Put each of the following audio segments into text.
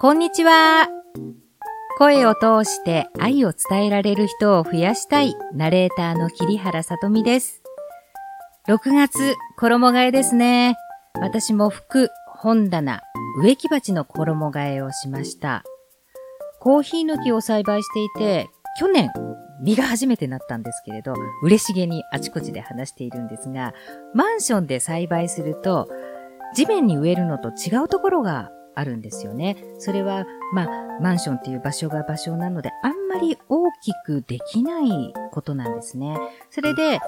こんにちは。声を通して愛を伝えられる人を増やしたいナレーターの桐原さとみです。6月、衣替えですね。私も服、本棚、植木鉢の衣替えをしました。コーヒーの木を栽培していて、去年、実が初めてなったんですけれど、嬉しげにあちこちで話しているんですが、マンションで栽培すると、地面に植えるのと違うところがあるんですよね。それは、まあ、マンションっていう場所が場所なので、あんまり大きくできないことなんですね。それで、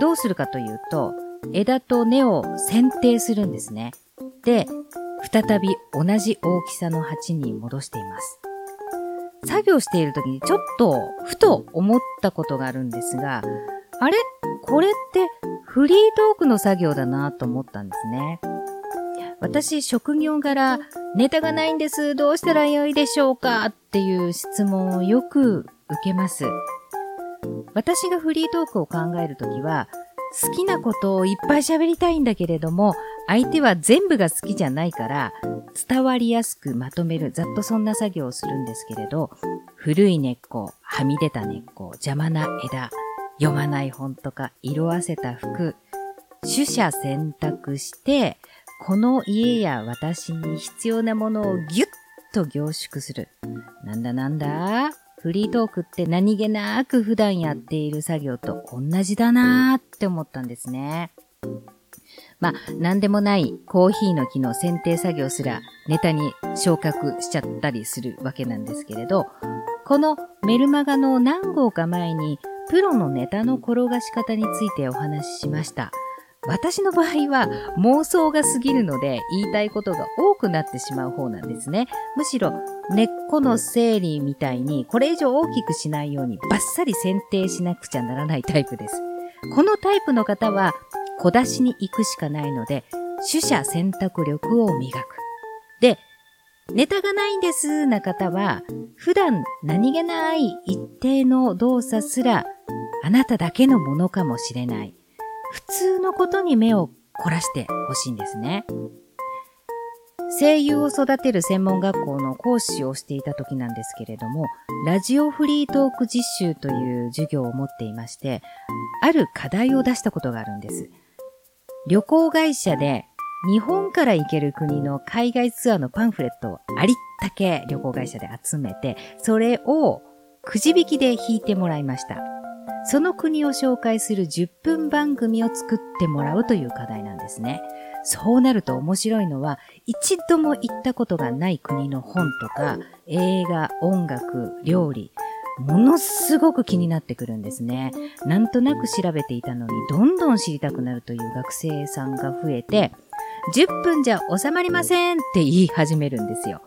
どうするかというと、枝と根を剪定するんですね。で、再び同じ大きさの鉢に戻しています。作業している時にちょっとふと思ったことがあるんですが、あれ？これってフリートークの作業だなと思ったんですね。私、職業柄、ネタがないんです。どうしたらよいでしょうか？っていう質問をよく受けます。私がフリートークを考えるときは、好きなことをいっぱい喋りたいんだけれども、相手は全部が好きじゃないから、伝わりやすくまとめる、ざっとそんな作業をするんですけれど、古い根っこ、はみ出た根っこ、邪魔な枝、読まない本とか、色あせた服、取捨選択して、この家や私に必要なものをギュッと凝縮する。なんだなんだ？フリートークって何気なく普段やっている作業と同じだなーって思ったんですね。まあ、なんでもないコーヒーの木の剪定作業すらネタに昇格しちゃったりするわけなんですけれど、このメルマガの何号か前にプロのネタの転がし方についてお話ししました。私の場合は妄想が過ぎるので言いたいことが多くなってしまう方なんですね。むしろ根っこの整理みたいにこれ以上大きくしないようにバッサリ剪定しなくちゃならないタイプです。このタイプの方は小出しに行くしかないので取捨選択力を磨く。で、ネタがないんですな方は普段何気ない一定の動作すらあなただけのものかもしれない。普通のことに目を凝らしてほしいんですね。声優を育てる専門学校の講師をしていた時なんですけれども、ラジオフリートーク実習という授業を持っていまして、ある課題を出したことがあるんです。旅行会社で日本から行ける国の海外ツアーのパンフレットをありったけ旅行会社で集めて、それをくじ引きで引いてもらいました。その国を紹介する10分番組を作ってもらうという課題なんですね。そうなると面白いのは、一度も行ったことがない国の本とか、映画、音楽、料理、ものすごく気になってくるんですね。なんとなく調べていたのに、どんどん知りたくなるという学生さんが増えて、10分じゃ収まりませんって言い始めるんですよ。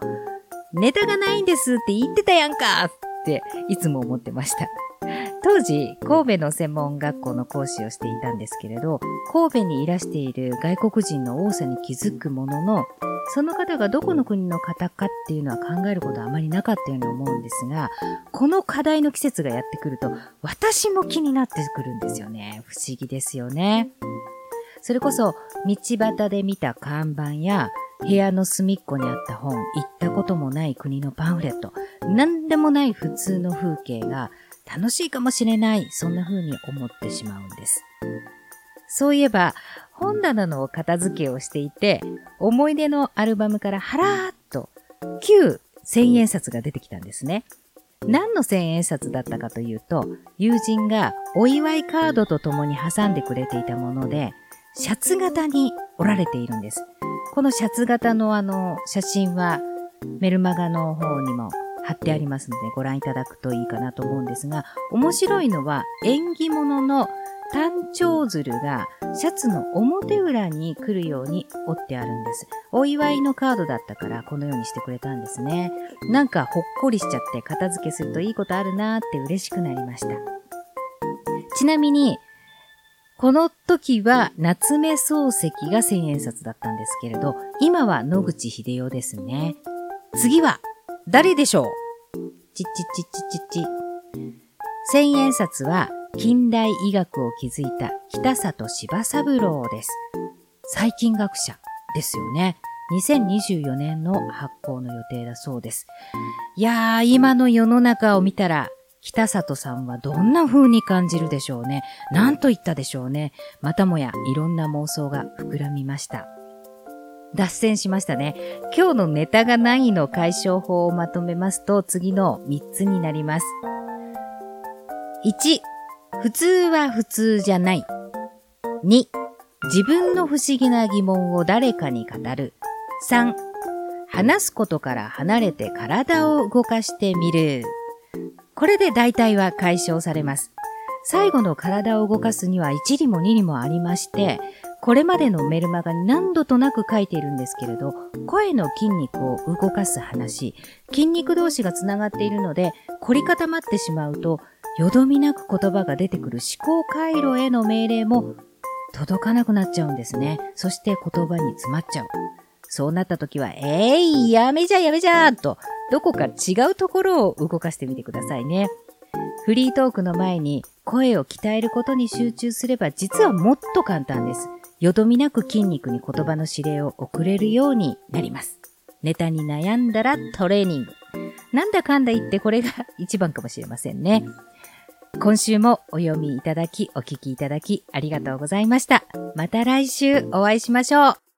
ネタがないんですって言ってたやんかっていつも思ってました。当時、神戸の専門学校の講師をしていたんですけれど、神戸にいらしている外国人の多さに気づくものの、その方がどこの国の方かっていうのは考えることはあまりなかったように思うんですが、この課題の季節がやってくると、私も気になってくるんですよね。不思議ですよね。それこそ、道端で見た看板や、部屋の隅っこにあった本、行ったこともない国のパンフレット、何でもない普通の風景が楽しいかもしれない、そんな風に思ってしまうんです。そういえば、本棚の片付けをしていて、思い出のアルバムからハラーっと旧千円札が出てきたんですね。何の千円札だったかというと、友人がお祝いカードと共に挟んでくれていたもので、シャツ型に折られているんです。このシャツ型のあの写真はメルマガの方にも貼ってありますのでご覧いただくといいかなと思うんですが、面白いのは縁起物の単調鶴がシャツの表裏に来るように折ってあるんです。お祝いのカードだったからこのようにしてくれたんですね。なんかほっこりしちゃって片付けするといいことあるなーって嬉しくなりました。ちなみに、この時は夏目漱石が千円札だったんですけれど、今は野口秀夫ですね。次は誰でしょう？ちちちちちち。千円札は近代医学を築いた北里柴三郎です。細菌学者ですよね。2024年の発行の予定だそうです。いやー、今の世の中を見たら、北里さんはどんな風に感じるでしょうね。何と言ったでしょうね。またもやいろんな妄想が膨らみました。脱線しましたね。今日のネタがないの解消法をまとめますと次の3つになります。1、普通は普通じゃない。2、自分の不思議な疑問を誰かに語る。3、話すことから離れて体を動かしてみる。これで大体は解消されます。最後の体を動かすには1里も2里もありまして、これまでのメルマガ何度となく書いているんですけれど、声の筋肉を動かす話、筋肉同士がつながっているので、凝り固まってしまうと、よどみなく言葉が出てくる思考回路への命令も届かなくなっちゃうんですね。そして言葉に詰まっちゃう。そうなった時は、えい、ー、やめじゃやめじゃと、どこか違うところを動かしてみてくださいね。フリートークの前に声を鍛えることに集中すれば実はもっと簡単です。よどみなく筋肉に言葉の指令を送れるようになります。ネタに悩んだらトレーニング。なんだかんだ言ってこれが一番かもしれませんね。今週もお読みいただき、お聞きいただきありがとうございました。また来週お会いしましょう。